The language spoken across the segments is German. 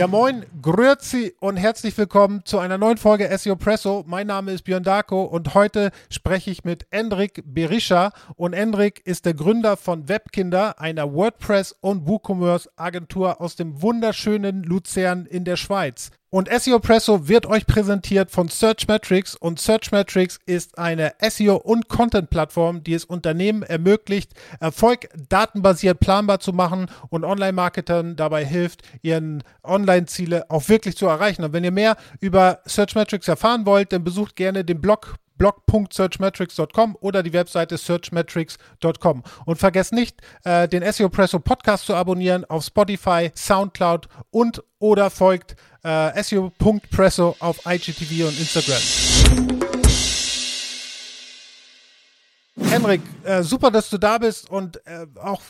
Ja, moin, grüezi und herzlich willkommen zu einer neuen Folge SEO Presso. Mein Name ist Björn Darko und heute spreche ich mit Endrik Berisha. Und Endrik ist der Gründer von Webkinder, einer WordPress- und WooCommerce-Agentur aus dem wunderschönen Luzern in der Schweiz. Und SEO Presso wird euch präsentiert von Searchmetrics und Searchmetrics ist eine SEO- und Content-Plattform, die es Unternehmen ermöglicht, Erfolg datenbasiert planbar zu machen und Online-Marketern dabei hilft, ihren Online-Ziele auch wirklich zu erreichen. Und wenn ihr mehr über Searchmetrics erfahren wollt, dann besucht gerne den Blog blog.searchmetrics.com oder die Webseite searchmetrics.com. Und vergesst nicht, äh, den SEO Presso Podcast zu abonnieren auf Spotify, Soundcloud und oder folgt äh, SEO.presso auf IGTV und Instagram. Henrik, äh, super, dass du da bist und äh, auch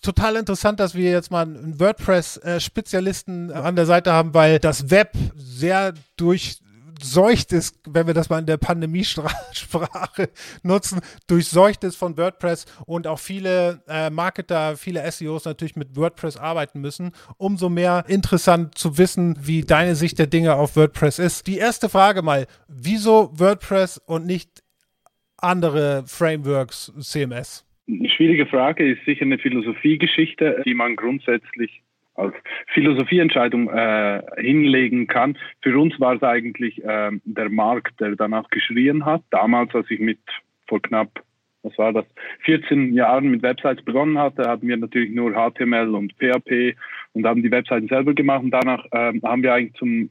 total interessant, dass wir jetzt mal einen WordPress-Spezialisten an der Seite haben, weil das Web sehr durch durchseucht ist, wenn wir das mal in der Pandemiesprache nutzen, durchseucht ist von WordPress und auch viele äh, Marketer, viele SEOs natürlich mit WordPress arbeiten müssen. Umso mehr interessant zu wissen, wie deine Sicht der Dinge auf WordPress ist. Die erste Frage mal, wieso WordPress und nicht andere Frameworks CMS? Eine schwierige Frage ist sicher eine Philosophiegeschichte, die man grundsätzlich als Philosophieentscheidung äh, hinlegen kann. Für uns war es eigentlich äh, der Markt, der danach geschrien hat. Damals, als ich mit vor knapp, was war das, 14 Jahren mit Websites begonnen hatte, hatten wir natürlich nur HTML und PHP und haben die Webseiten selber gemacht. Und danach äh, haben wir eigentlich zum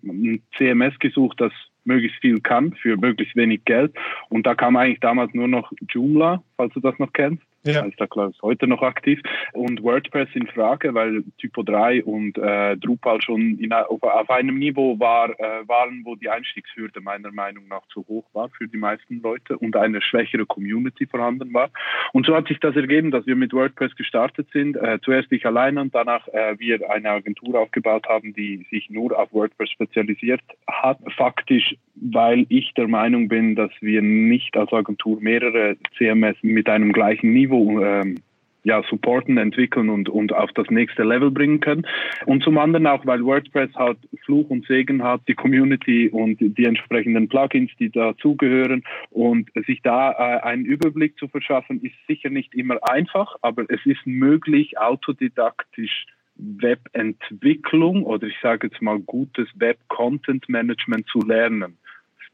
CMS gesucht, das möglichst viel kann für möglichst wenig Geld. Und da kam eigentlich damals nur noch Joomla, falls du das noch kennst. Ja. Ist da klar, ist heute noch aktiv. Und WordPress in Frage, weil Typo 3 und äh, Drupal schon in, auf, auf, einem Niveau war, äh, waren, wo die Einstiegshürde meiner Meinung nach zu hoch war für die meisten Leute und eine schwächere Community vorhanden war. Und so hat sich das ergeben, dass wir mit WordPress gestartet sind. Äh, zuerst ich alleine und danach äh, wir eine Agentur aufgebaut haben, die sich nur auf WordPress spezialisiert hat. Faktisch, weil ich der Meinung bin, dass wir nicht als Agentur mehrere CMS mit einem gleichen Niveau Niveau ähm, ja, supporten, entwickeln und, und auf das nächste Level bringen können. Und zum anderen auch, weil WordPress halt Fluch und Segen hat, die Community und die entsprechenden Plugins, die dazugehören. Und sich da äh, einen Überblick zu verschaffen, ist sicher nicht immer einfach, aber es ist möglich, autodidaktisch Webentwicklung oder ich sage jetzt mal gutes Web-Content-Management zu lernen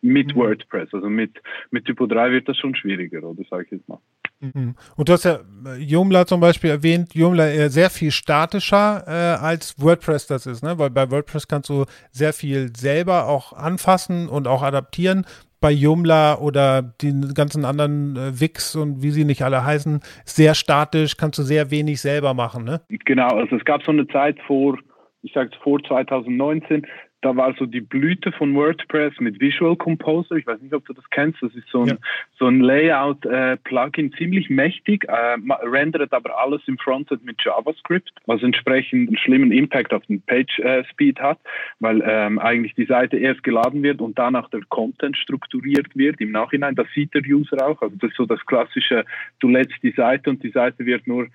mit mhm. WordPress. Also mit, mit Typo 3 wird das schon schwieriger, oder sage ich jetzt mal. Mhm. Und du hast ja äh, Joomla zum Beispiel erwähnt, Joomla eher sehr viel statischer äh, als WordPress das ist, ne? Weil bei WordPress kannst du sehr viel selber auch anfassen und auch adaptieren. Bei Joomla oder den ganzen anderen äh, Wix und wie sie nicht alle heißen, sehr statisch, kannst du sehr wenig selber machen, ne? Genau, also es gab so eine Zeit vor, ich sage vor 2019, da war so die Blüte von WordPress mit Visual Composer. Ich weiß nicht, ob du das kennst. Das ist so ein, ja. so ein Layout-Plugin, äh, ziemlich mächtig, äh, rendert aber alles im Frontend mit JavaScript, was entsprechend einen schlimmen Impact auf den Page-Speed äh, hat, weil ähm, eigentlich die Seite erst geladen wird und danach der Content strukturiert wird im Nachhinein. Das sieht der User auch. Also das ist so das klassische, du lädst die Seite und die Seite wird nur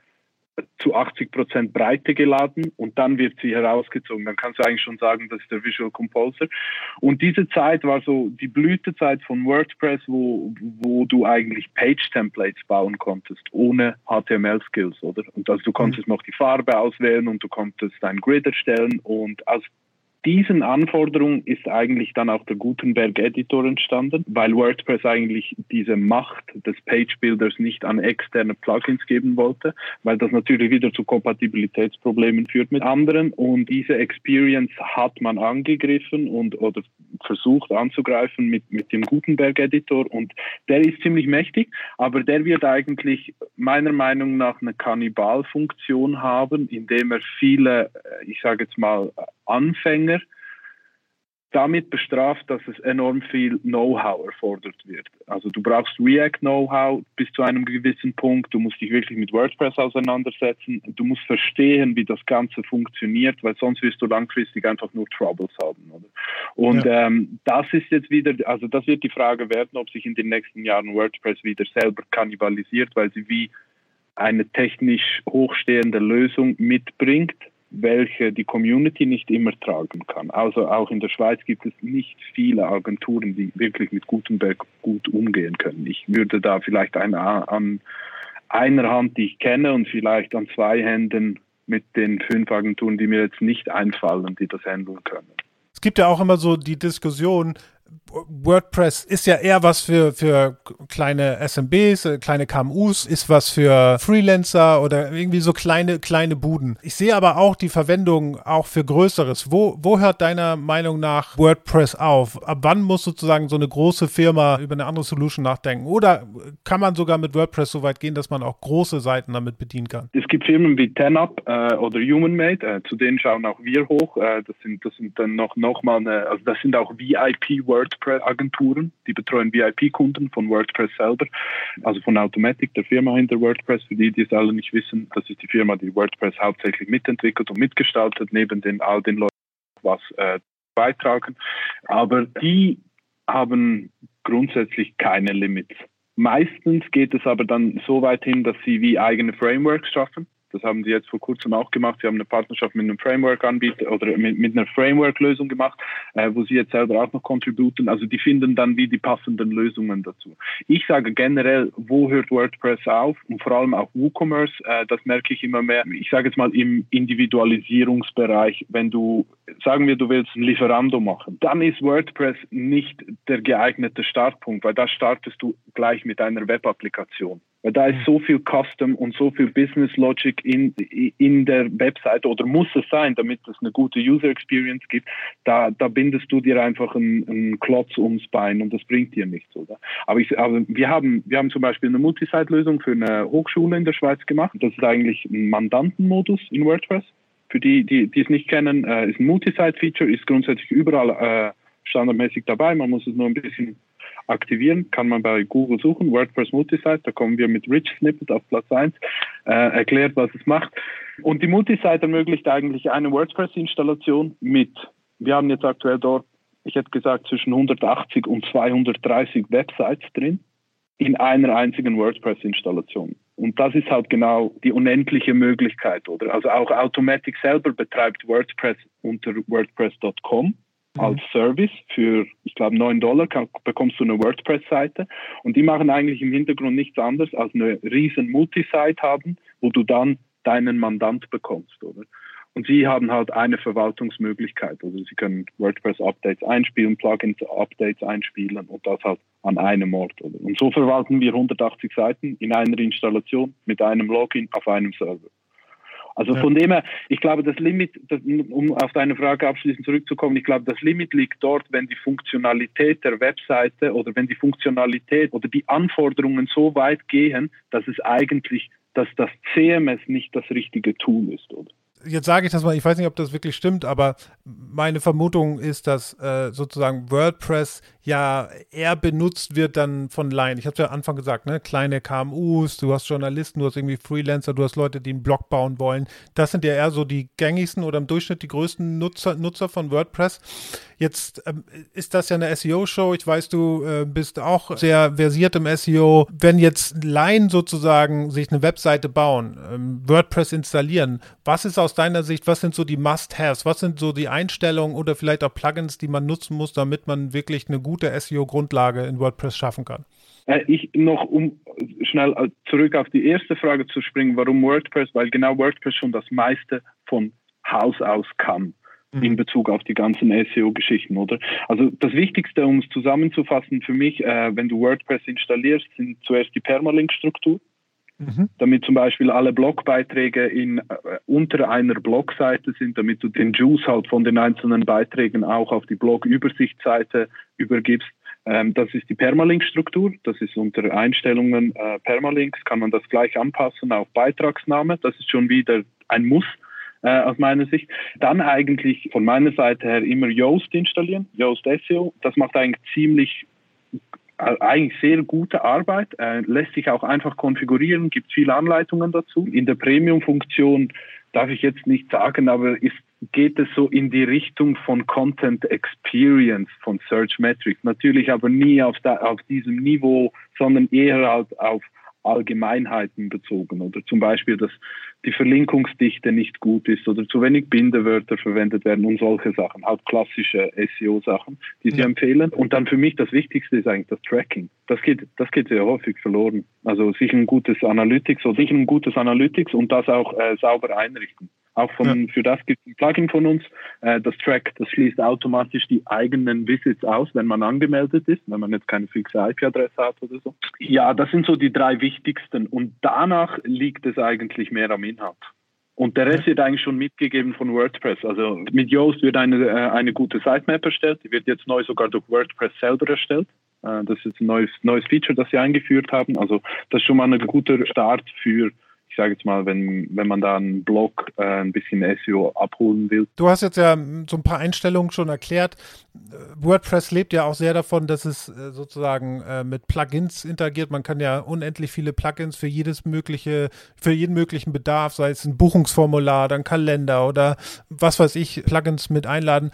zu 80 Prozent Breite geladen und dann wird sie herausgezogen. Dann kannst du eigentlich schon sagen, das ist der Visual Composer. Und diese Zeit war so die Blütezeit von WordPress, wo, wo du eigentlich Page-Templates bauen konntest, ohne HTML-Skills, oder? Und also du konntest mhm. noch die Farbe auswählen und du konntest dein Grid erstellen und aus diesen Anforderungen ist eigentlich dann auch der Gutenberg Editor entstanden, weil WordPress eigentlich diese Macht des Page Builders nicht an externe Plugins geben wollte, weil das natürlich wieder zu Kompatibilitätsproblemen führt mit anderen. Und diese Experience hat man angegriffen und oder versucht anzugreifen mit, mit dem Gutenberg Editor. Und der ist ziemlich mächtig, aber der wird eigentlich meiner Meinung nach eine Kannibalfunktion haben, indem er viele, äh, ich sage jetzt mal, Anfänger damit bestraft, dass es enorm viel Know-how erfordert wird. Also du brauchst React-Know-how bis zu einem gewissen Punkt. Du musst dich wirklich mit WordPress auseinandersetzen. Du musst verstehen, wie das Ganze funktioniert, weil sonst wirst du langfristig einfach nur Troubles haben. Oder? Und ja. ähm, das ist jetzt wieder, also das wird die Frage werden, ob sich in den nächsten Jahren WordPress wieder selber kannibalisiert, weil sie wie eine technisch hochstehende Lösung mitbringt welche die Community nicht immer tragen kann. Also auch in der Schweiz gibt es nicht viele Agenturen, die wirklich mit Gutenberg gut umgehen können. Ich würde da vielleicht eine, an einer Hand, die ich kenne, und vielleicht an zwei Händen mit den fünf Agenturen, die mir jetzt nicht einfallen, die das handeln können. Es gibt ja auch immer so die Diskussion, WordPress ist ja eher was für, für kleine SMBs, äh, kleine KMUs, ist was für Freelancer oder irgendwie so kleine, kleine Buden. Ich sehe aber auch die Verwendung auch für Größeres. Wo, wo hört deiner Meinung nach WordPress auf? Ab wann muss sozusagen so eine große Firma über eine andere Solution nachdenken? Oder kann man sogar mit WordPress so weit gehen, dass man auch große Seiten damit bedienen kann? Es gibt Firmen wie TenUp äh, oder HumanMade, äh, zu denen schauen auch wir hoch. Äh, das, sind, das sind dann noch, noch mal eine, also das sind auch VIP WordPress WordPress-Agenturen, die betreuen VIP-Kunden von WordPress selber, also von Automatic, der Firma hinter WordPress. Für die, die es alle nicht wissen, das ist die Firma, die WordPress hauptsächlich mitentwickelt und mitgestaltet, neben den all den Leuten, was äh, beitragen. Aber die haben grundsätzlich keine Limits. Meistens geht es aber dann so weit hin, dass sie wie eigene Frameworks schaffen. Das haben sie jetzt vor kurzem auch gemacht. Sie haben eine Partnerschaft mit einem Framework-Anbieter oder mit, mit einer Framework-Lösung gemacht, äh, wo sie jetzt selber auch noch contributen. Also die finden dann wie die passenden Lösungen dazu. Ich sage generell, wo hört WordPress auf und vor allem auch WooCommerce, äh, das merke ich immer mehr. Ich sage jetzt mal im Individualisierungsbereich, wenn du, sagen wir, du willst ein Lieferando machen, dann ist WordPress nicht der geeignete Startpunkt, weil da startest du gleich mit einer Web-Applikation. Weil da ist mhm. so viel Custom und so viel Business Logic in, in der Webseite oder muss es sein, damit es eine gute User Experience gibt. Da, da bindest du dir einfach einen, einen Klotz ums Bein und das bringt dir nichts, oder? Aber, ich, aber wir haben, wir haben zum Beispiel eine Multisite-Lösung für eine Hochschule in der Schweiz gemacht. Das ist eigentlich ein Mandantenmodus in WordPress. Für die, die, die es nicht kennen, äh, ist ein Multisite-Feature, ist grundsätzlich überall äh, standardmäßig dabei. Man muss es nur ein bisschen aktivieren, kann man bei Google suchen, WordPress Multisite, da kommen wir mit Rich Snippet auf Platz 1, äh, erklärt, was es macht. Und die Multisite ermöglicht eigentlich eine WordPress-Installation mit, wir haben jetzt aktuell dort, ich hätte gesagt, zwischen 180 und 230 Websites drin in einer einzigen WordPress-Installation. Und das ist halt genau die unendliche Möglichkeit, oder? Also auch Automatic selber betreibt WordPress unter WordPress.com. als Service für, ich glaube, 9 Dollar kann, bekommst du eine WordPress-Seite. Und die machen eigentlich im Hintergrund nichts anderes als eine riesen Multisite haben, wo du dann deinen Mandant bekommst, oder? Und sie haben halt eine Verwaltungsmöglichkeit. Also sie können WordPress-Updates einspielen, Plugins-Updates einspielen und das halt an einem Ort. Oder? Und so verwalten wir 180 Seiten in einer Installation mit einem Login auf einem Server. Also ja. von dem her, ich glaube, das Limit, das, um auf deine Frage abschließend zurückzukommen, ich glaube, das Limit liegt dort, wenn die Funktionalität der Webseite oder wenn die Funktionalität oder die Anforderungen so weit gehen, dass es eigentlich, dass das CMS nicht das richtige Tool ist, oder? Jetzt sage ich das mal, ich weiß nicht, ob das wirklich stimmt, aber meine Vermutung ist, dass äh, sozusagen WordPress ja eher benutzt wird dann von Laien. Ich habe es ja am Anfang gesagt, ne? kleine KMUs, du hast Journalisten, du hast irgendwie Freelancer, du hast Leute, die einen Blog bauen wollen. Das sind ja eher so die gängigsten oder im Durchschnitt die größten Nutzer, Nutzer von WordPress. Jetzt ähm, ist das ja eine SEO-Show. Ich weiß, du äh, bist auch sehr versiert im SEO. Wenn jetzt Laien sozusagen sich eine Webseite bauen, ähm, WordPress installieren, was ist aus deiner Sicht, was sind so die Must-Haves? Was sind so die Einstellungen oder vielleicht auch Plugins, die man nutzen muss, damit man wirklich eine gute SEO-Grundlage in WordPress schaffen kann? Äh, ich noch, um schnell äh, zurück auf die erste Frage zu springen, warum WordPress? Weil genau WordPress schon das meiste von Haus aus kann mhm. in Bezug auf die ganzen SEO-Geschichten, oder? Also das Wichtigste, um es zusammenzufassen für mich, äh, wenn du WordPress installierst, sind zuerst die Permalink-Struktur. Mhm. Damit zum Beispiel alle Blogbeiträge in, äh, unter einer Blogseite sind, damit du den Juice halt von den einzelnen Beiträgen auch auf die Blog-Übersichtsseite übergibst. Ähm, das ist die Permalink-Struktur. Das ist unter Einstellungen äh, Permalinks, kann man das gleich anpassen auf Beitragsname. Das ist schon wieder ein Muss äh, aus meiner Sicht. Dann eigentlich von meiner Seite her immer Yoast installieren, Yoast SEO. Das macht eigentlich ziemlich eigentlich sehr gute Arbeit, äh, lässt sich auch einfach konfigurieren, gibt viele Anleitungen dazu. In der Premium-Funktion darf ich jetzt nicht sagen, aber ist, geht es so in die Richtung von Content Experience von Search Metrics. Natürlich aber nie auf, da, auf diesem Niveau, sondern eher halt auf Allgemeinheiten bezogen oder zum Beispiel, dass die Verlinkungsdichte nicht gut ist oder zu wenig Bindewörter verwendet werden und solche Sachen, halt klassische SEO-Sachen, die sie ja. empfehlen. Und dann für mich das Wichtigste ist eigentlich das Tracking. Das geht, das geht sehr häufig verloren. Also sich ein gutes Analytics oder sich ein gutes Analytics und das auch äh, sauber einrichten. Auch von, ja. für das gibt es ein Plugin von uns. Äh, das Track, das schließt automatisch die eigenen Visits aus, wenn man angemeldet ist, wenn man jetzt keine fixe IP-Adresse hat oder so. Ja, das sind so die drei wichtigsten. Und danach liegt es eigentlich mehr am Inhalt. Und der Rest wird eigentlich schon mitgegeben von WordPress. Also mit Yoast wird eine, äh, eine gute Sitemap erstellt. Die wird jetzt neu sogar durch WordPress selber erstellt. Äh, das ist ein neues, neues Feature, das sie eingeführt haben. Also das ist schon mal ein guter Start für sage jetzt mal, wenn, wenn man da einen Blog äh, ein bisschen SEO abholen will. Du hast jetzt ja so ein paar Einstellungen schon erklärt. WordPress lebt ja auch sehr davon, dass es äh, sozusagen äh, mit Plugins interagiert. Man kann ja unendlich viele Plugins für jedes mögliche, für jeden möglichen Bedarf, sei es ein Buchungsformular, dann Kalender oder was weiß ich, Plugins mit einladen.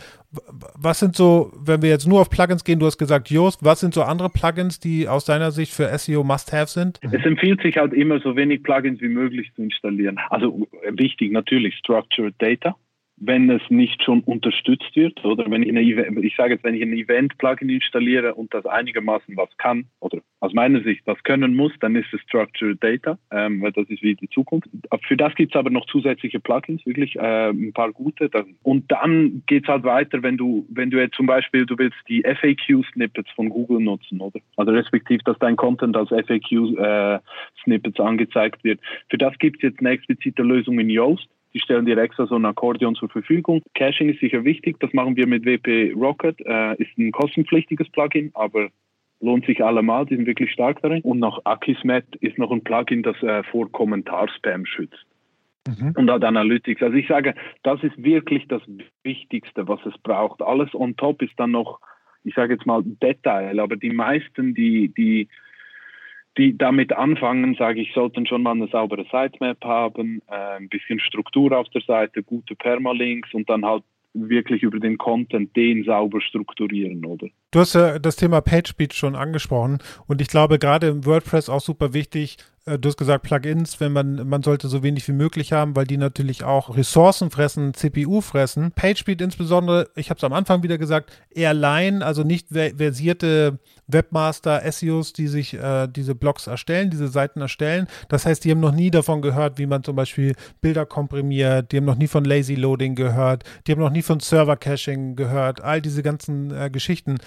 Was sind so, wenn wir jetzt nur auf Plugins gehen, du hast gesagt Yoast, was sind so andere Plugins, die aus deiner Sicht für SEO Must-Have sind? Es empfiehlt sich halt immer so wenig Plugins wie möglich zu installieren. Also wichtig natürlich Structured Data wenn es nicht schon unterstützt wird oder wenn ich eine ich sage jetzt, wenn ich ein Event-Plugin installiere und das einigermaßen was kann oder aus meiner Sicht was können muss, dann ist es Structured Data, ähm, weil das ist wie die Zukunft. Für das gibt es aber noch zusätzliche Plugins, wirklich äh, ein paar gute. Und dann geht es halt weiter, wenn du, wenn du jetzt zum Beispiel, du willst die FAQ-Snippets von Google nutzen, oder? Also respektiv, dass dein Content als FAQ-Snippets äh, angezeigt wird. Für das gibt es jetzt eine explizite Lösung in Yoast die stellen dir extra so ein Akkordeon zur Verfügung. Caching ist sicher wichtig. Das machen wir mit WP Rocket. Äh, ist ein kostenpflichtiges Plugin, aber lohnt sich allemal. Die sind wirklich stark darin. Und noch Akismet ist noch ein Plugin, das äh, vor Kommentarspam schützt. Mhm. Und hat Analytics. Also ich sage, das ist wirklich das Wichtigste, was es braucht. Alles on top ist dann noch, ich sage jetzt mal Detail, aber die meisten, die, die die damit anfangen, sage ich, sollten schon mal eine saubere Sitemap haben, äh, ein bisschen Struktur auf der Seite, gute Permalinks und dann halt wirklich über den Content den sauber strukturieren, oder? Du hast ja das Thema PageSpeed schon angesprochen und ich glaube gerade im WordPress auch super wichtig, äh, du hast gesagt Plugins, wenn man, man sollte so wenig wie möglich haben, weil die natürlich auch Ressourcen fressen, CPU fressen. PageSpeed insbesondere, ich habe es am Anfang wieder gesagt, eher Line, also nicht versierte Webmaster, SEOs, die sich äh, diese Blogs erstellen, diese Seiten erstellen. Das heißt, die haben noch nie davon gehört, wie man zum Beispiel Bilder komprimiert, die haben noch nie von Lazy Loading gehört, die haben noch nie von Server Caching gehört, all diese ganzen äh, Geschichten.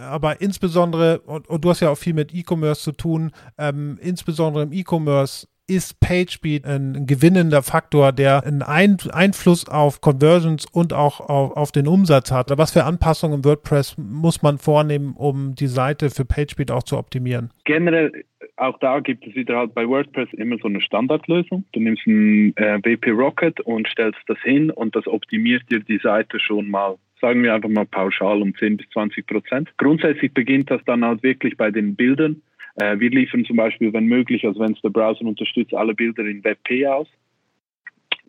Aber insbesondere, und, und, du hast ja auch viel mit E-Commerce zu tun, ähm, insbesondere im E-Commerce ist PageSpeed ein gewinnender Faktor, der einen Einfluss auf Conversions und auch auf, auf, den Umsatz hat. Was für Anpassungen im WordPress muss man vornehmen, um die Seite für PageSpeed auch zu optimieren? Generell, auch da gibt es wieder halt bei WordPress immer so eine Standardlösung. Du nimmst ein äh, WP Rocket und stellst das hin und das optimiert dir die Seite schon mal sagen wir einfach mal pauschal um 10 bis 20 Prozent. Grundsätzlich beginnt das dann halt wirklich bei den Bildern. Äh, wir liefern zum Beispiel, wenn möglich, also wenn es der Browser unterstützt, alle Bilder in WebP aus,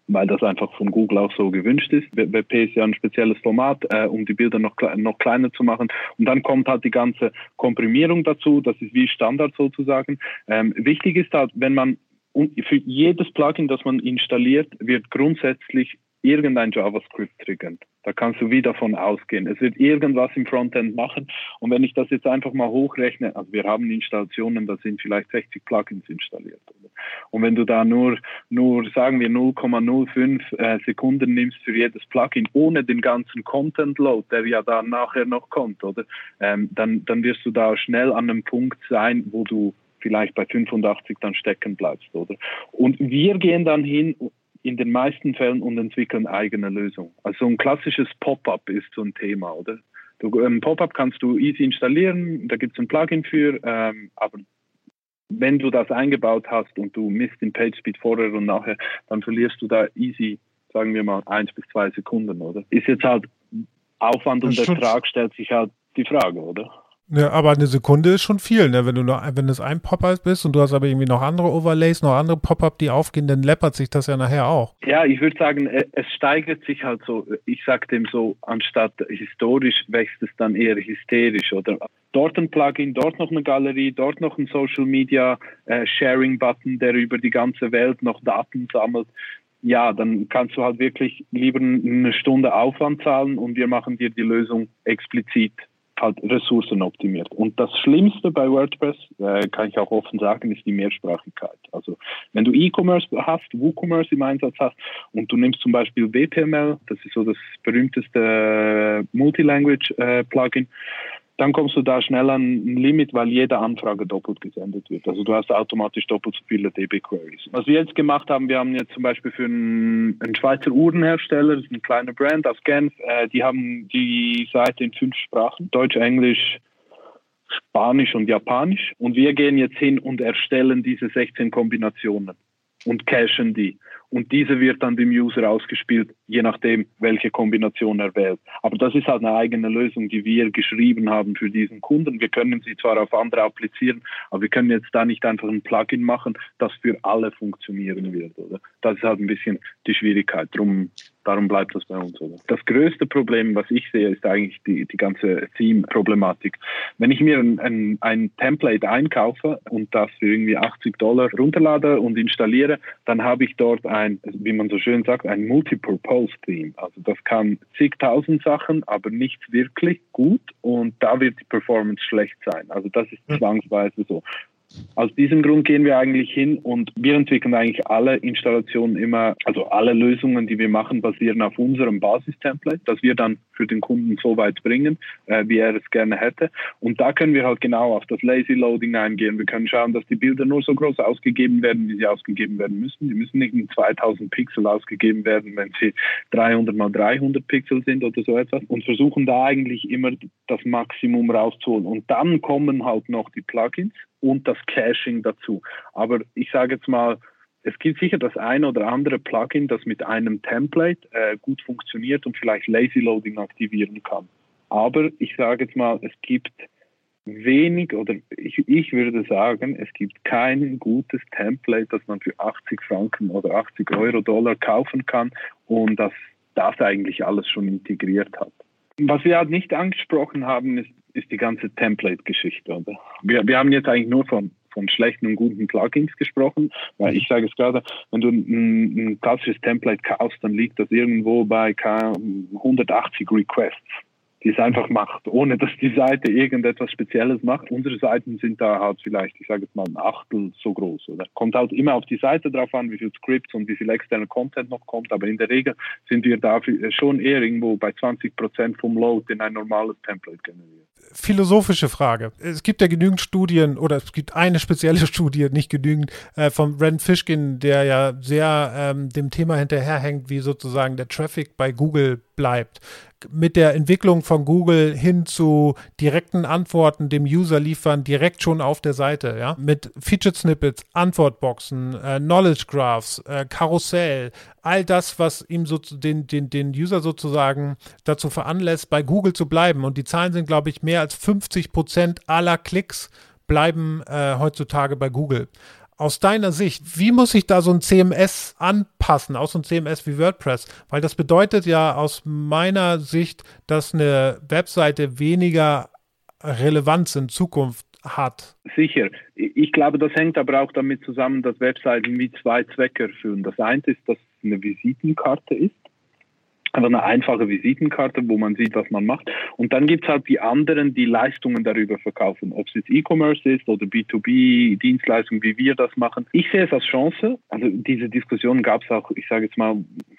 weil das einfach von Google auch so gewünscht ist. WebP ist ja ein spezielles Format, äh, um die Bilder noch, noch kleiner zu machen. Und dann kommt halt die ganze Komprimierung dazu. Das ist wie Standard sozusagen. Ähm, wichtig ist halt, wenn man für jedes Plugin, das man installiert, wird grundsätzlich irgendein JavaScript triggern. Da kannst du wie davon ausgehen. Es wird irgendwas im Frontend machen. Und wenn ich das jetzt einfach mal hochrechne, also wir haben Installationen, da sind vielleicht 60 Plugins installiert. Oder? Und wenn du da nur, nur sagen wir 0,05 äh, Sekunden nimmst für jedes Plugin, ohne den ganzen Content Load, der ja dann nachher noch kommt, oder? Ähm, dann, dann wirst du da schnell an einem Punkt sein, wo du vielleicht bei 85 dann stecken bleibst, oder? Und wir gehen dann hin in den meisten Fällen und entwickeln eigene Lösungen. Also ein klassisches Pop-up ist so ein Thema, oder? Du, ein Pop-up kannst du easy installieren, da gibt es ein Plugin für, ähm, aber wenn du das eingebaut hast und du misst den PageSpeed vorher und nachher, dann verlierst du da easy sagen wir mal eins bis zwei Sekunden, oder? Ist jetzt halt Aufwand und Ertrag stellt sich halt die Frage, oder? Ja, aber eine Sekunde ist schon viel, ne? Wenn du nur, wenn es ein Pop-up bist und du hast aber irgendwie noch andere Overlays, noch andere Pop-up, die aufgehen, dann läppert sich das ja nachher auch. Ja, ich würde sagen, äh, es steigert sich halt so. Ich sag dem so, anstatt historisch wächst es dann eher hysterisch oder dort ein Plugin, dort noch eine Galerie, dort noch ein Social Media äh, Sharing Button, der über die ganze Welt noch Daten sammelt ja, dann kannst du halt wirklich lieber eine Stunde Aufwand zahlen und wir machen dir die Lösung explizit halt ressourcenoptimiert. Und das Schlimmste bei WordPress, äh, kann ich auch offen sagen, ist die Mehrsprachigkeit. Also wenn du E-Commerce hast, WooCommerce im Einsatz hast und du nimmst zum Beispiel WPML, das ist so das berühmteste Multilanguage-Plugin, äh, dann kommst du da schnell an ein Limit, weil jede Anfrage doppelt gesendet wird. Also du hast automatisch doppelt so viele DB-Queries. Was wir jetzt gemacht haben, wir haben jetzt zum Beispiel für einen, einen Schweizer Uhrenhersteller, das ist ein kleiner Brand aus Genf, äh, die haben die Seite in fünf Sprachen, Deutsch, Englisch, Spanisch und Japanisch. Und wir gehen jetzt hin und erstellen diese 16 Kombinationen und cachen die und diese wird dann dem User ausgespielt, je nachdem, welche Kombination er wählt. Aber das ist halt eine eigene Lösung, die wir geschrieben haben für diesen Kunden. Wir können sie zwar auf andere applizieren, aber wir können jetzt da nicht einfach ein Plugin machen, das für alle funktionieren wird. Oder? Das ist halt ein bisschen die Schwierigkeit. Drum Darum bleibt das bei uns. Oder? Das größte Problem, was ich sehe, ist eigentlich die, die ganze Theme-Problematik. Wenn ich mir ein, ein, ein, Template einkaufe und das für irgendwie 80 Dollar runterlade und installiere, dann habe ich dort ein, wie man so schön sagt, ein Multipurpose-Theme. Also das kann zigtausend Sachen, aber nicht wirklich gut und da wird die Performance schlecht sein. Also das ist zwangsweise so. Aus diesem Grund gehen wir eigentlich hin und wir entwickeln eigentlich alle Installationen immer, also alle Lösungen, die wir machen, basieren auf unserem Basistemplate, das wir dann für den Kunden so weit bringen, äh, wie er es gerne hätte. Und da können wir halt genau auf das Lazy Loading eingehen. Wir können schauen, dass die Bilder nur so groß ausgegeben werden, wie sie ausgegeben werden müssen. Die müssen nicht in 2000 Pixel ausgegeben werden, wenn sie 300 mal 300 Pixel sind oder so etwas und versuchen da eigentlich immer das Maximum rauszuholen. Und dann kommen halt noch die Plugins und das Caching dazu. Aber ich sage jetzt mal, es gibt sicher das eine oder andere Plugin, das mit einem Template äh, gut funktioniert und vielleicht Lazy Loading aktivieren kann. Aber ich sage jetzt mal, es gibt wenig oder ich, ich würde sagen, es gibt kein gutes Template, das man für 80 Franken oder 80 Euro Dollar kaufen kann und das das eigentlich alles schon integriert hat. Was wir halt nicht angesprochen haben, ist ist die ganze Template-Geschichte. Wir, wir haben jetzt eigentlich nur von, von schlechten und guten Plugins gesprochen, weil ich sage es gerade, wenn du ein, ein klassisches Template kaufst, dann liegt das irgendwo bei 180 Requests die es einfach macht, ohne dass die Seite irgendetwas Spezielles macht. Unsere Seiten sind da halt vielleicht, ich sage jetzt mal, ein Achtel so groß. Oder kommt halt immer auf die Seite drauf an, wie viel Scripts und wie viel externer Content noch kommt. Aber in der Regel sind wir da schon eher irgendwo bei 20 Prozent vom Load, den ein normales Template generiert philosophische Frage. Es gibt ja genügend Studien oder es gibt eine spezielle Studie, nicht genügend, äh, von Rand Fishkin, der ja sehr ähm, dem Thema hinterherhängt, wie sozusagen der Traffic bei Google bleibt mit der Entwicklung von Google hin zu direkten Antworten dem User liefern, direkt schon auf der Seite, ja, mit Featured Snippets, Antwortboxen, äh, Knowledge Graphs, äh, Karussell, all das, was ihm so den, den, den User sozusagen dazu veranlässt, bei Google zu bleiben. Und die Zahlen sind, glaube ich, mehr als 50 Prozent aller Klicks bleiben äh, heutzutage bei Google aus deiner Sicht, wie muss sich da so ein CMS anpassen, auch so ein CMS wie WordPress? Weil das bedeutet ja aus meiner Sicht, dass eine Webseite weniger Relevanz in Zukunft hat. Sicher. Ich glaube, das hängt aber auch damit zusammen, dass Webseiten wie zwei Zwecke erfüllen. Das eine ist, dass eine Visitenkarte ist einfach eine einfache Visitenkarte, wo man sieht, was man macht. Und dann gibt es halt die anderen, die Leistungen darüber verkaufen, ob es jetzt E-Commerce ist oder B2B-Dienstleistungen, wie wir das machen. Ich sehe es als Chance. Also diese Diskussion gab es auch, ich sage jetzt mal,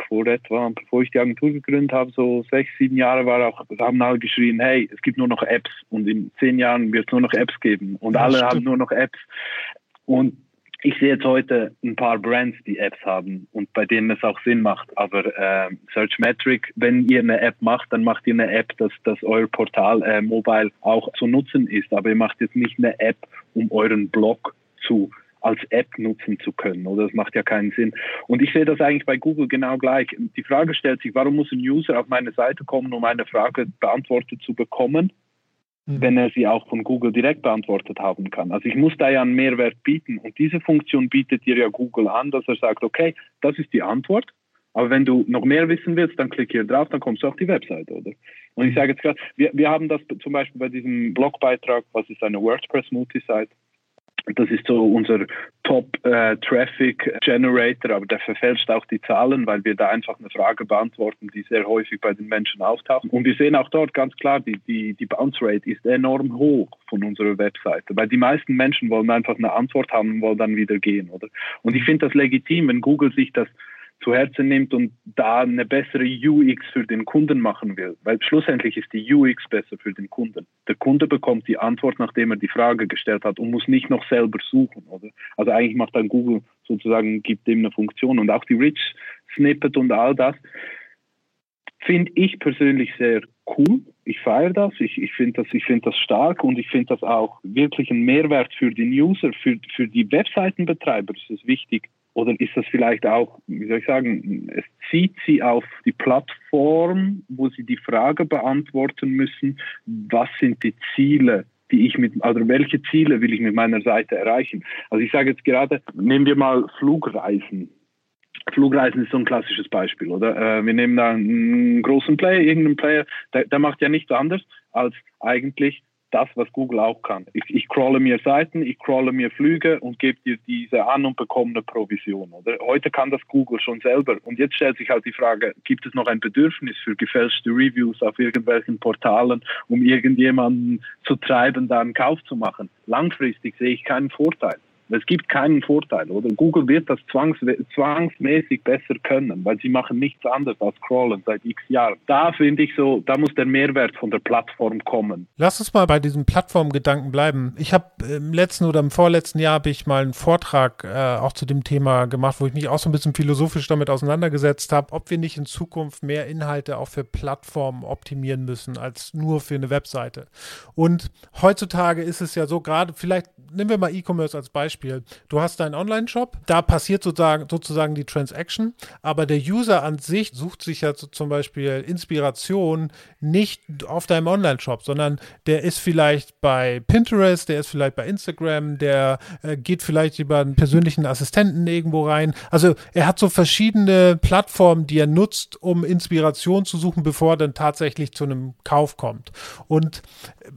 vor etwa, bevor ich die Agentur gegründet habe, so sechs, sieben Jahre war auch, haben alle geschrien, hey, es gibt nur noch Apps und in zehn Jahren wird es nur noch Apps geben und ja, alle stimmt. haben nur noch Apps. Und ich sehe jetzt heute ein paar Brands, die Apps haben und bei denen es auch Sinn macht. Aber äh, Searchmetric, wenn ihr eine App macht, dann macht ihr eine App, dass, dass euer Portal äh, mobile auch zu nutzen ist. Aber ihr macht jetzt nicht eine App, um euren Blog zu als App nutzen zu können. Oder das macht ja keinen Sinn. Und ich sehe das eigentlich bei Google genau gleich. Die Frage stellt sich, warum muss ein User auf meine Seite kommen, um eine Frage beantwortet zu bekommen, mhm. wenn er sie auch von Google direkt beantwortet haben kann. Also ich muss da ja einen Mehrwert bieten. Und diese Funktion bietet dir ja Google an, dass er sagt, okay, das ist die Antwort. Aber wenn du noch mehr wissen willst, dann klick hier drauf, dann kommst du auf die Webseite, oder? Und ich mhm. sage jetzt gerade, wir, wir haben das zum Beispiel bei diesem Blogbeitrag, was ist eine WordPress-Multisite? Das ist so unser Top-Traffic-Generator, äh, aber der verfälscht auch die Zahlen, weil wir da einfach eine Frage beantworten, die sehr häufig bei den Menschen auftaucht. Und wir sehen auch dort ganz klar, die, die, die Bounce Rate ist enorm hoch von unserer Webseite, weil die meisten Menschen wollen einfach eine Antwort haben und wollen dann wieder gehen, oder? Und ich finde das legitim, wenn Google sich das zu Herzen nimmt und da eine bessere UX für den Kunden machen will. Weil schlussendlich ist die UX besser für den Kunden. Der Kunde bekommt die Antwort, nachdem er die Frage gestellt hat und muss nicht noch selber suchen, oder? Also eigentlich macht dann Google sozusagen, gibt dem eine Funktion und auch die Rich Snippet und all das finde ich persönlich sehr cool. Ich feiere das, ich, ich finde das, find das stark und ich finde das auch wirklich ein Mehrwert für den User, für, für die Webseitenbetreiber ist es wichtig, oder ist das vielleicht auch, wie soll ich sagen, es zieht sie auf die Plattform, wo sie die Frage beantworten müssen, was sind die Ziele, die ich mit, also welche Ziele will ich mit meiner Seite erreichen? Also ich sage jetzt gerade, nehmen wir mal Flugreisen. Flugreisen ist so ein klassisches Beispiel, oder? Äh, wir nehmen da einen großen Player, irgendeinen Player, der, der macht ja nichts anderes, als eigentlich das, was Google auch kann. Ich, ich crawle mir Seiten, ich crawle mir Flüge und gebe dir diese an und bekomme eine Provision. Oder? Heute kann das Google schon selber. Und jetzt stellt sich halt die Frage, gibt es noch ein Bedürfnis für gefälschte Reviews auf irgendwelchen Portalen, um irgendjemanden zu treiben, da einen Kauf zu machen? Langfristig sehe ich keinen Vorteil. Es gibt keinen Vorteil, oder? Google wird das zwangs zwangsmäßig besser können, weil sie machen nichts anderes als crawlen seit x Jahren. Da finde ich so, da muss der Mehrwert von der Plattform kommen. Lass uns mal bei diesem Plattformgedanken bleiben. Ich habe im letzten oder im vorletzten Jahr habe ich mal einen Vortrag äh, auch zu dem Thema gemacht, wo ich mich auch so ein bisschen philosophisch damit auseinandergesetzt habe, ob wir nicht in Zukunft mehr Inhalte auch für Plattformen optimieren müssen als nur für eine Webseite. Und heutzutage ist es ja so, gerade vielleicht nehmen wir mal E-Commerce als Beispiel. Du hast deinen Online-Shop, da passiert sozusagen, sozusagen die Transaction, aber der User an sich sucht sich ja zum Beispiel Inspiration nicht auf deinem Online-Shop, sondern der ist vielleicht bei Pinterest, der ist vielleicht bei Instagram, der äh, geht vielleicht über einen persönlichen Assistenten irgendwo rein. Also er hat so verschiedene Plattformen, die er nutzt, um Inspiration zu suchen, bevor er dann tatsächlich zu einem Kauf kommt. Und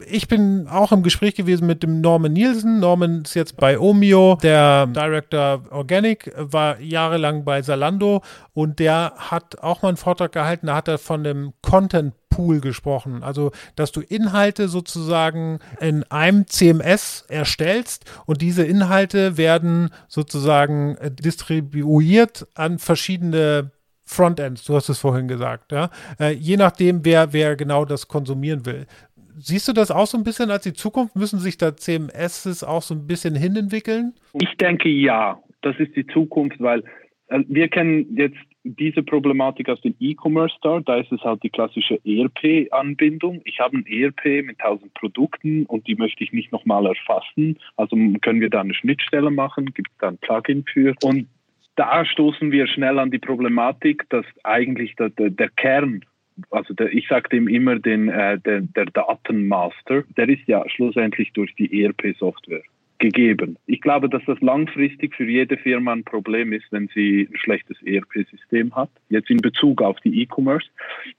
ich bin auch im Gespräch gewesen mit dem Norman Nielsen. Norman ist jetzt bei Omio, der Director Organic, war jahrelang bei Zalando und der hat auch mal einen Vortrag gehalten, da hat er von dem Content Pool gesprochen. Also, dass du Inhalte sozusagen in einem CMS erstellst und diese Inhalte werden sozusagen distribuiert an verschiedene Frontends, du hast es vorhin gesagt, ja. Äh, je nachdem, wer, wer genau das konsumieren will siehst du das auch so ein bisschen als die Zukunft? Müssen sich da CMSs auch so ein bisschen hinentwickeln? Ich denke ja, das ist die Zukunft, weil äh, wir kennen jetzt diese Problematik aus dem E-Commerce Store, da ist es halt die klassische ERP-Anbindung. Ich habe ein ERP mit 1000 Produkten und die möchte ich nicht nochmal erfassen. Also können wir da eine Schnittstelle machen, gibt es da ein Plugin für. Und da stoßen wir schnell an die Problematik, dass eigentlich der, der, der Kern also der, ich sage dem immer den, äh, der, der Datenmaster, der ist ja schlussendlich durch die ERP-Software gegeben. Ich glaube, dass das langfristig für jede Firma ein Problem ist, wenn sie ein schlechtes ERP-System hat. Jetzt in Bezug auf die E-Commerce.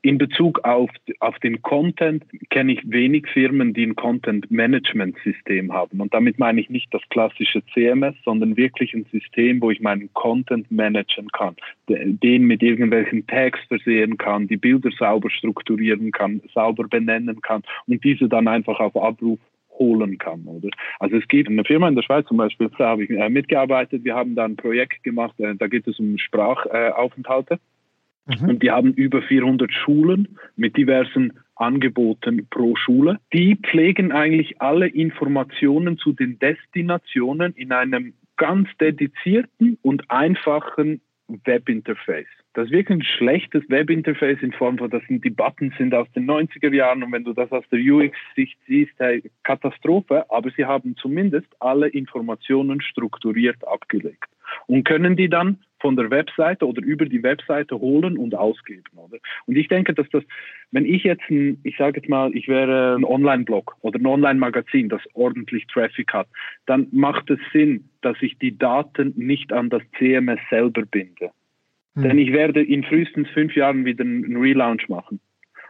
In Bezug auf, auf den Content kenne ich wenig Firmen, die ein Content-Management-System haben. Und damit meine ich nicht das klassische CMS, sondern wirklich ein System, wo ich meinen Content managen kann, den mit irgendwelchen Tags versehen kann, die Bilder sauber strukturieren kann, sauber benennen kann und diese dann einfach auf Abruf holen kann. Oder? Also es gibt eine Firma in der Schweiz zum Beispiel, da habe ich äh, mitgearbeitet, wir haben da ein Projekt gemacht, äh, da geht es um Sprachaufenthalte. Mhm. Und die haben über 400 Schulen mit diversen Angeboten pro Schule. Die pflegen eigentlich alle Informationen zu den Destinationen in einem ganz dedizierten und einfachen Webinterface. Das wirklich ein schlechtes Webinterface in Form von, das sind die Buttons sind aus den 90er Jahren und wenn du das aus der UX-Sicht siehst, hey, Katastrophe, aber sie haben zumindest alle Informationen strukturiert abgelegt und können die dann von der Webseite oder über die Webseite holen und ausgeben, oder? Und ich denke, dass das, wenn ich jetzt ein, ich sage jetzt mal, ich wäre ein Online-Blog oder ein Online-Magazin, das ordentlich Traffic hat, dann macht es Sinn, dass ich die Daten nicht an das CMS selber binde. Hm. Denn ich werde in frühestens fünf Jahren wieder einen Relaunch machen.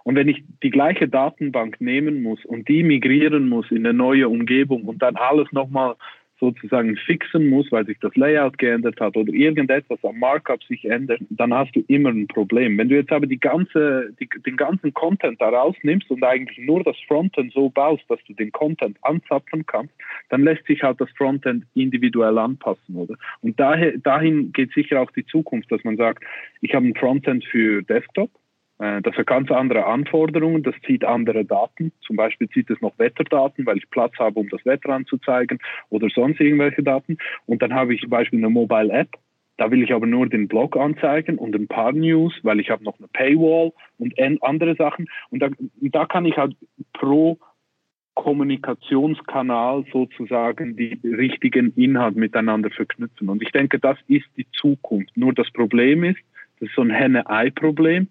Und wenn ich die gleiche Datenbank nehmen muss und die migrieren muss in eine neue Umgebung und dann alles nochmal sozusagen fixen muss, weil sich das Layout geändert hat oder irgendetwas am Markup sich ändert, dann hast du immer ein Problem. Wenn du jetzt aber die ganze, die, den ganzen Content da rausnimmst und eigentlich nur das Frontend so baust, dass du den Content anzapfen kannst, dann lässt sich halt das Frontend individuell anpassen, oder? Und daher, dahin geht sicher auch die Zukunft, dass man sagt, ich habe ein Frontend für Desktop, das hat ganz andere Anforderungen, das zieht andere Daten. Zum Beispiel zieht es noch Wetterdaten, weil ich Platz habe, um das Wetter anzuzeigen oder sonst irgendwelche Daten. Und dann habe ich zum Beispiel eine Mobile App. Da will ich aber nur den Blog anzeigen und ein paar News, weil ich habe noch eine Paywall und andere Sachen. Und da, da kann ich halt pro Kommunikationskanal sozusagen die richtigen Inhalte miteinander verknüpfen. Und ich denke, das ist die Zukunft. Nur das Problem ist, das ist so ein Henne-Ei-Problem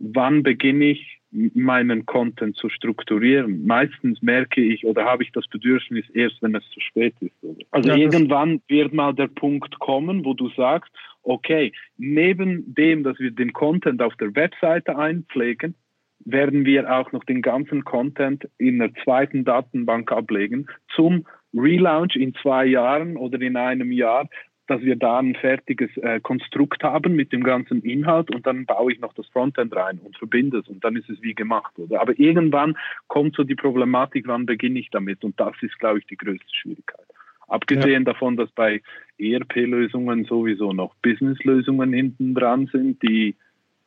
wann beginne ich meinen Content zu strukturieren. Meistens merke ich oder habe ich das Bedürfnis erst, wenn es zu spät ist. Also ja, irgendwann wird mal der Punkt kommen, wo du sagst, okay, neben dem, dass wir den Content auf der Webseite einpflegen, werden wir auch noch den ganzen Content in einer zweiten Datenbank ablegen zum Relaunch in zwei Jahren oder in einem Jahr, dass wir da ein fertiges äh, Konstrukt haben mit dem ganzen Inhalt und dann baue ich noch das Frontend rein und verbinde es und dann ist es wie gemacht, oder? Aber irgendwann kommt so die Problematik, wann beginne ich damit? Und das ist, glaube ich, die größte Schwierigkeit. Abgesehen ja. davon, dass bei ERP-Lösungen sowieso noch Business-Lösungen hinten dran sind, die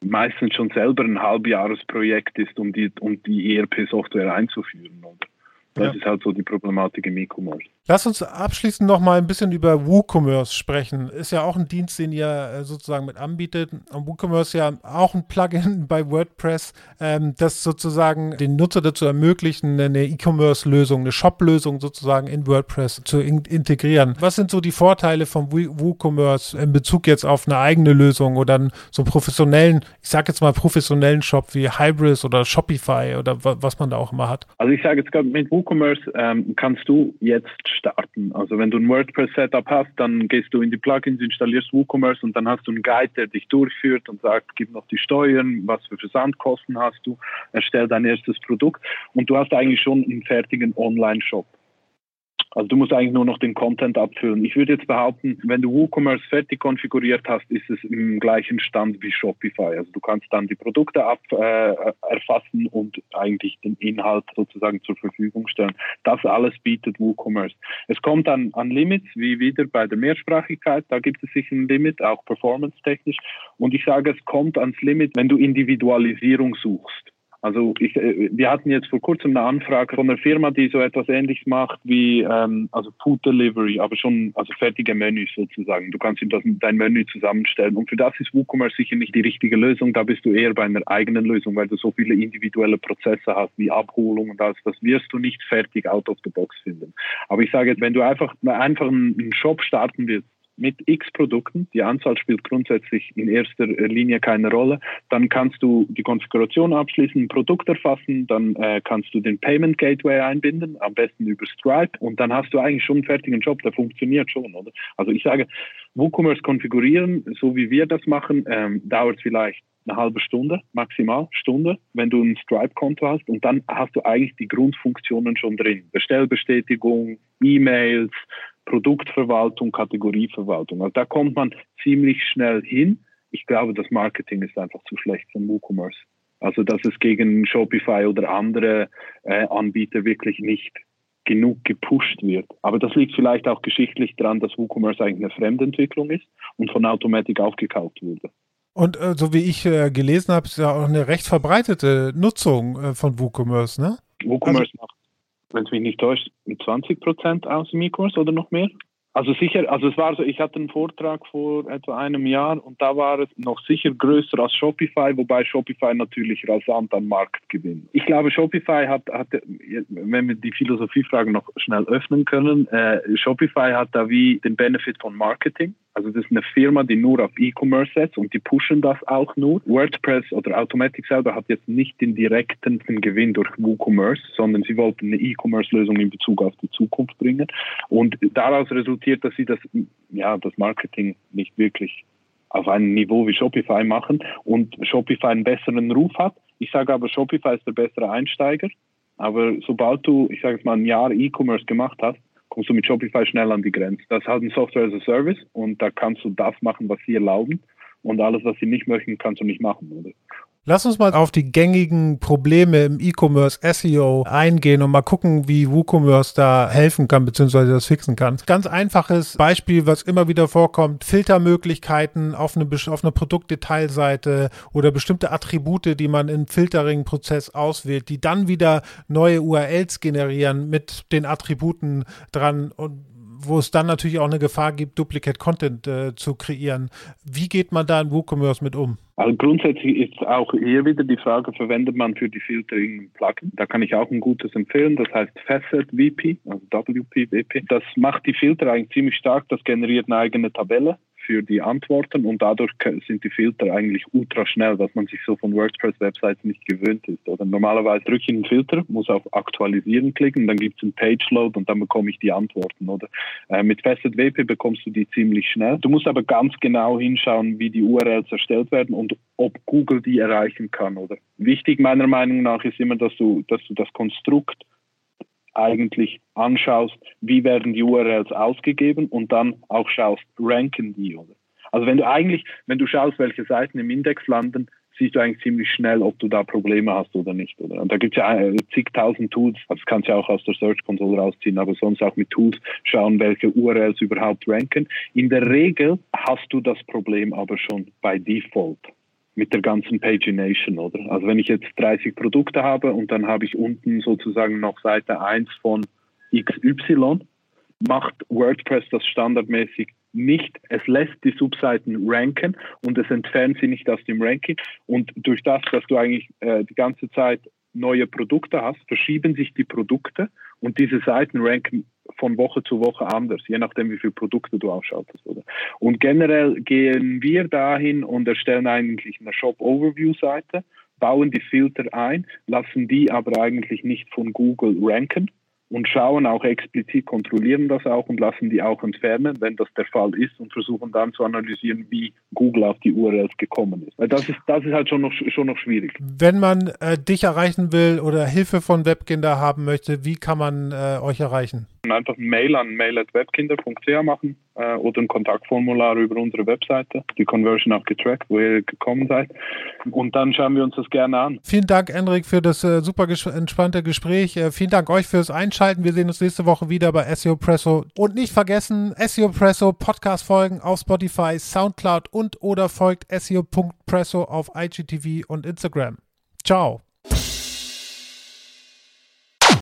meistens schon selber ein Halbjahresprojekt ist, um die, um die ERP-Software einzuführen, oder? Das ja. ist halt so die Problematik im E-Commerce. Lass uns abschließend noch mal ein bisschen über WooCommerce sprechen. Ist ja auch ein Dienst, den ihr äh, sozusagen mit anbietet. Und WooCommerce ja auch ein Plugin bei WordPress, ähm, das sozusagen den Nutzer dazu ermöglicht, eine E-Commerce-Lösung, eine Shop-Lösung sozusagen in WordPress zu in integrieren. Was sind so die Vorteile von WooCommerce in Bezug jetzt auf eine eigene Lösung oder einen so professionellen, ich sage jetzt mal professionellen Shop wie Hybris oder Shopify oder was man da auch immer hat? Also ich sage jetzt gerade mit WooCommerce WooCommerce ähm, kannst du jetzt starten. Also wenn du ein WordPress-Setup hast, dann gehst du in die Plugins, installierst WooCommerce und dann hast du einen Guide, der dich durchführt und sagt, gib noch die Steuern, was für Versandkosten hast du, erstell dein erstes Produkt und du hast eigentlich schon einen fertigen Online-Shop. Also du musst eigentlich nur noch den Content abfüllen. Ich würde jetzt behaupten, wenn du WooCommerce fertig konfiguriert hast, ist es im gleichen Stand wie Shopify. Also du kannst dann die Produkte ab, äh, erfassen und eigentlich den Inhalt sozusagen zur Verfügung stellen. Das alles bietet WooCommerce. Es kommt dann an Limits, wie wieder bei der Mehrsprachigkeit. Da gibt es sicher ein Limit, auch performance-technisch. Und ich sage, es kommt ans Limit, wenn du Individualisierung suchst. Also ich, äh, wir hatten jetzt vor kurzem eine Anfrage von einer Firma, die so etwas Ähnliches macht wie ähm, also Food Delivery, aber schon also fertige Menüs sozusagen. Du kannst ihm das, dein Menü zusammenstellen und für das ist WooCommerce sicher nicht die richtige Lösung. Da bist du eher bei einer eigenen Lösung, weil du so viele individuelle Prozesse hast wie Abholung und das. Das wirst du nicht fertig out of the box finden. Aber ich sage, wenn du einfach einfach einen Shop starten willst mit x Produkten, die Anzahl spielt grundsätzlich in erster Linie keine Rolle, dann kannst du die Konfiguration abschließen, ein Produkt erfassen, dann äh, kannst du den Payment Gateway einbinden, am besten über Stripe und dann hast du eigentlich schon einen fertigen Job, der funktioniert schon, oder? Also ich sage, WooCommerce konfigurieren, so wie wir das machen, ähm, dauert vielleicht eine halbe Stunde, maximal Stunde, wenn du ein Stripe-Konto hast und dann hast du eigentlich die Grundfunktionen schon drin. Bestellbestätigung, E-Mails, Produktverwaltung, Kategorieverwaltung. Also da kommt man ziemlich schnell hin. Ich glaube, das Marketing ist einfach zu schlecht von WooCommerce. Also dass es gegen Shopify oder andere äh, Anbieter wirklich nicht genug gepusht wird. Aber das liegt vielleicht auch geschichtlich daran, dass WooCommerce eigentlich eine Fremdentwicklung ist und von Automatic aufgekauft wurde. Und äh, so wie ich äh, gelesen habe, ist ja auch eine recht verbreitete Nutzung äh, von WooCommerce, ne? WooCommerce also, macht wenn es mich nicht täuscht, 20 Prozent aus dem E-Commerce oder noch mehr? Also sicher, also es war so, ich hatte einen Vortrag vor etwa einem Jahr und da war es noch sicher größer als Shopify, wobei Shopify natürlich rasant an Markt gewinnt. Ich glaube, Shopify hat, hat wenn wir die Philosophiefragen noch schnell öffnen können, äh, Shopify hat da wie den Benefit von Marketing. Also das ist eine Firma, die nur auf E-Commerce setzt und die pushen das auch nur. WordPress oder Automatic selber hat jetzt nicht den direkten Gewinn durch WooCommerce, sondern sie wollten eine E-Commerce-Lösung in Bezug auf die Zukunft bringen. Und daraus resultiert, dass sie das, ja, das Marketing nicht wirklich auf einem Niveau wie Shopify machen und Shopify einen besseren Ruf hat. Ich sage aber, Shopify ist der bessere Einsteiger. Aber sobald du, ich sage jetzt mal, ein Jahr E-Commerce gemacht hast, kommst du mit Shopify schnell an die Grenze. Das ist halt ein Software as a Service und da kannst du das machen, was sie erlauben. Und alles, was sie nicht möchten, kannst du nicht machen. Oder? Lass uns mal auf die gängigen Probleme im E-Commerce SEO eingehen und mal gucken, wie WooCommerce da helfen kann, beziehungsweise das fixen kann. Ganz einfaches Beispiel, was immer wieder vorkommt, Filtermöglichkeiten auf eine, auf eine Produktdetailseite oder bestimmte Attribute, die man im Filtering-Prozess auswählt, die dann wieder neue URLs generieren mit den Attributen dran und wo es dann natürlich auch eine Gefahr gibt, Duplicate Content äh, zu kreieren. Wie geht man da in WooCommerce mit um? Also grundsätzlich ist auch hier wieder die Frage, verwendet man für die Filtering Plugin? Da kann ich auch ein gutes empfehlen, das heißt Facet VP, also WP, WP. Das macht die Filter eigentlich ziemlich stark, das generiert eine eigene Tabelle für die Antworten und dadurch sind die Filter eigentlich ultra schnell, was man sich so von WordPress-Websites nicht gewöhnt ist. Oder normalerweise drücke ich einen Filter, muss auf Aktualisieren klicken, dann gibt es einen Page-Load und dann bekomme ich die Antworten. Oder äh, mit Facet WP bekommst du die ziemlich schnell. Du musst aber ganz genau hinschauen, wie die URLs erstellt werden und ob Google die erreichen kann. Oder wichtig meiner Meinung nach ist immer, dass du, dass du das Konstrukt eigentlich anschaust, wie werden die URLs ausgegeben und dann auch schaust, ranken die oder. Also wenn du eigentlich, wenn du schaust, welche Seiten im Index landen, siehst du eigentlich ziemlich schnell, ob du da Probleme hast oder nicht. Oder? Und da gibt es ja äh, zigtausend Tools, also das kannst du ja auch aus der Search Console rausziehen, aber sonst auch mit Tools schauen, welche URLs überhaupt ranken. In der Regel hast du das Problem aber schon bei Default mit der ganzen Pagination, oder? Also wenn ich jetzt 30 Produkte habe und dann habe ich unten sozusagen noch Seite 1 von XY, macht WordPress das standardmäßig nicht. Es lässt die Subseiten ranken und es entfernt sie nicht aus dem Ranking. Und durch das, dass du eigentlich äh, die ganze Zeit neue Produkte hast, verschieben sich die Produkte und diese Seiten ranken von Woche zu Woche anders, je nachdem, wie viele Produkte du ausschaltest. Oder? Und generell gehen wir dahin und erstellen eigentlich eine Shop-Overview-Seite, bauen die Filter ein, lassen die aber eigentlich nicht von Google ranken, und schauen auch explizit, kontrollieren das auch und lassen die auch entfernen, wenn das der Fall ist und versuchen dann zu analysieren, wie Google auf die URLs gekommen ist. Weil das ist, das ist halt schon noch, schon noch schwierig. Wenn man äh, dich erreichen will oder Hilfe von Webkinder haben möchte, wie kann man äh, euch erreichen? Einfach ein Mail an mail.webkinder.ch machen äh, oder ein Kontaktformular über unsere Webseite, die Conversion auch getrackt, wo ihr gekommen seid. Und dann schauen wir uns das gerne an. Vielen Dank, Enrik, für das äh, super ges entspannte Gespräch. Äh, vielen Dank euch fürs Einschalten. Wir sehen uns nächste Woche wieder bei SEO Presso. Und nicht vergessen, SEO Presso Podcast-Folgen auf Spotify, Soundcloud und oder folgt SEO.presso auf IGTV und Instagram. Ciao.